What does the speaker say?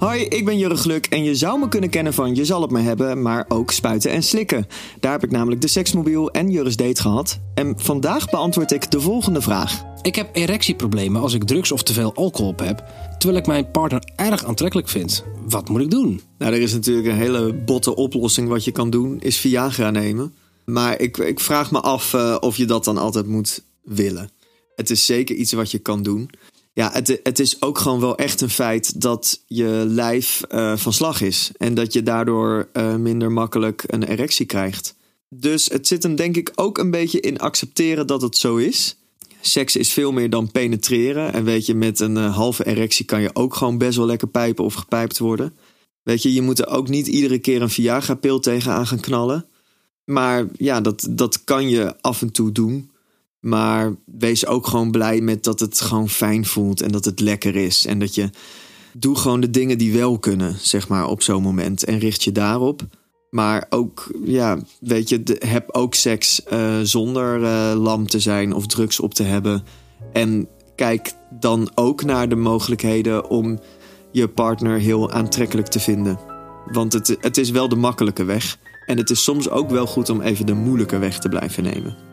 Hoi, ik ben Jurre Gluk en je zou me kunnen kennen van Je zal het me hebben, maar ook spuiten en slikken. Daar heb ik namelijk de seksmobiel en Jurre's date gehad. En vandaag beantwoord ik de volgende vraag. Ik heb erectieproblemen als ik drugs of te veel alcohol op heb, terwijl ik mijn partner erg aantrekkelijk vind. Wat moet ik doen? Nou, er is natuurlijk een hele botte oplossing wat je kan doen, is Viagra nemen. Maar ik, ik vraag me af uh, of je dat dan altijd moet willen. Het is zeker iets wat je kan doen. Ja, het, het is ook gewoon wel echt een feit dat je lijf uh, van slag is. En dat je daardoor uh, minder makkelijk een erectie krijgt. Dus het zit hem denk ik ook een beetje in accepteren dat het zo is. Seks is veel meer dan penetreren. En weet je, met een uh, halve erectie kan je ook gewoon best wel lekker pijpen of gepijpt worden. Weet je, je moet er ook niet iedere keer een Viagra-pil tegenaan gaan knallen. Maar ja, dat, dat kan je af en toe doen. Maar wees ook gewoon blij met dat het gewoon fijn voelt en dat het lekker is. En dat je doe gewoon de dingen die wel kunnen, zeg maar, op zo'n moment. En richt je daarop. Maar ook, ja, weet je, heb ook seks uh, zonder uh, lam te zijn of drugs op te hebben. En kijk dan ook naar de mogelijkheden om je partner heel aantrekkelijk te vinden. Want het, het is wel de makkelijke weg. En het is soms ook wel goed om even de moeilijke weg te blijven nemen.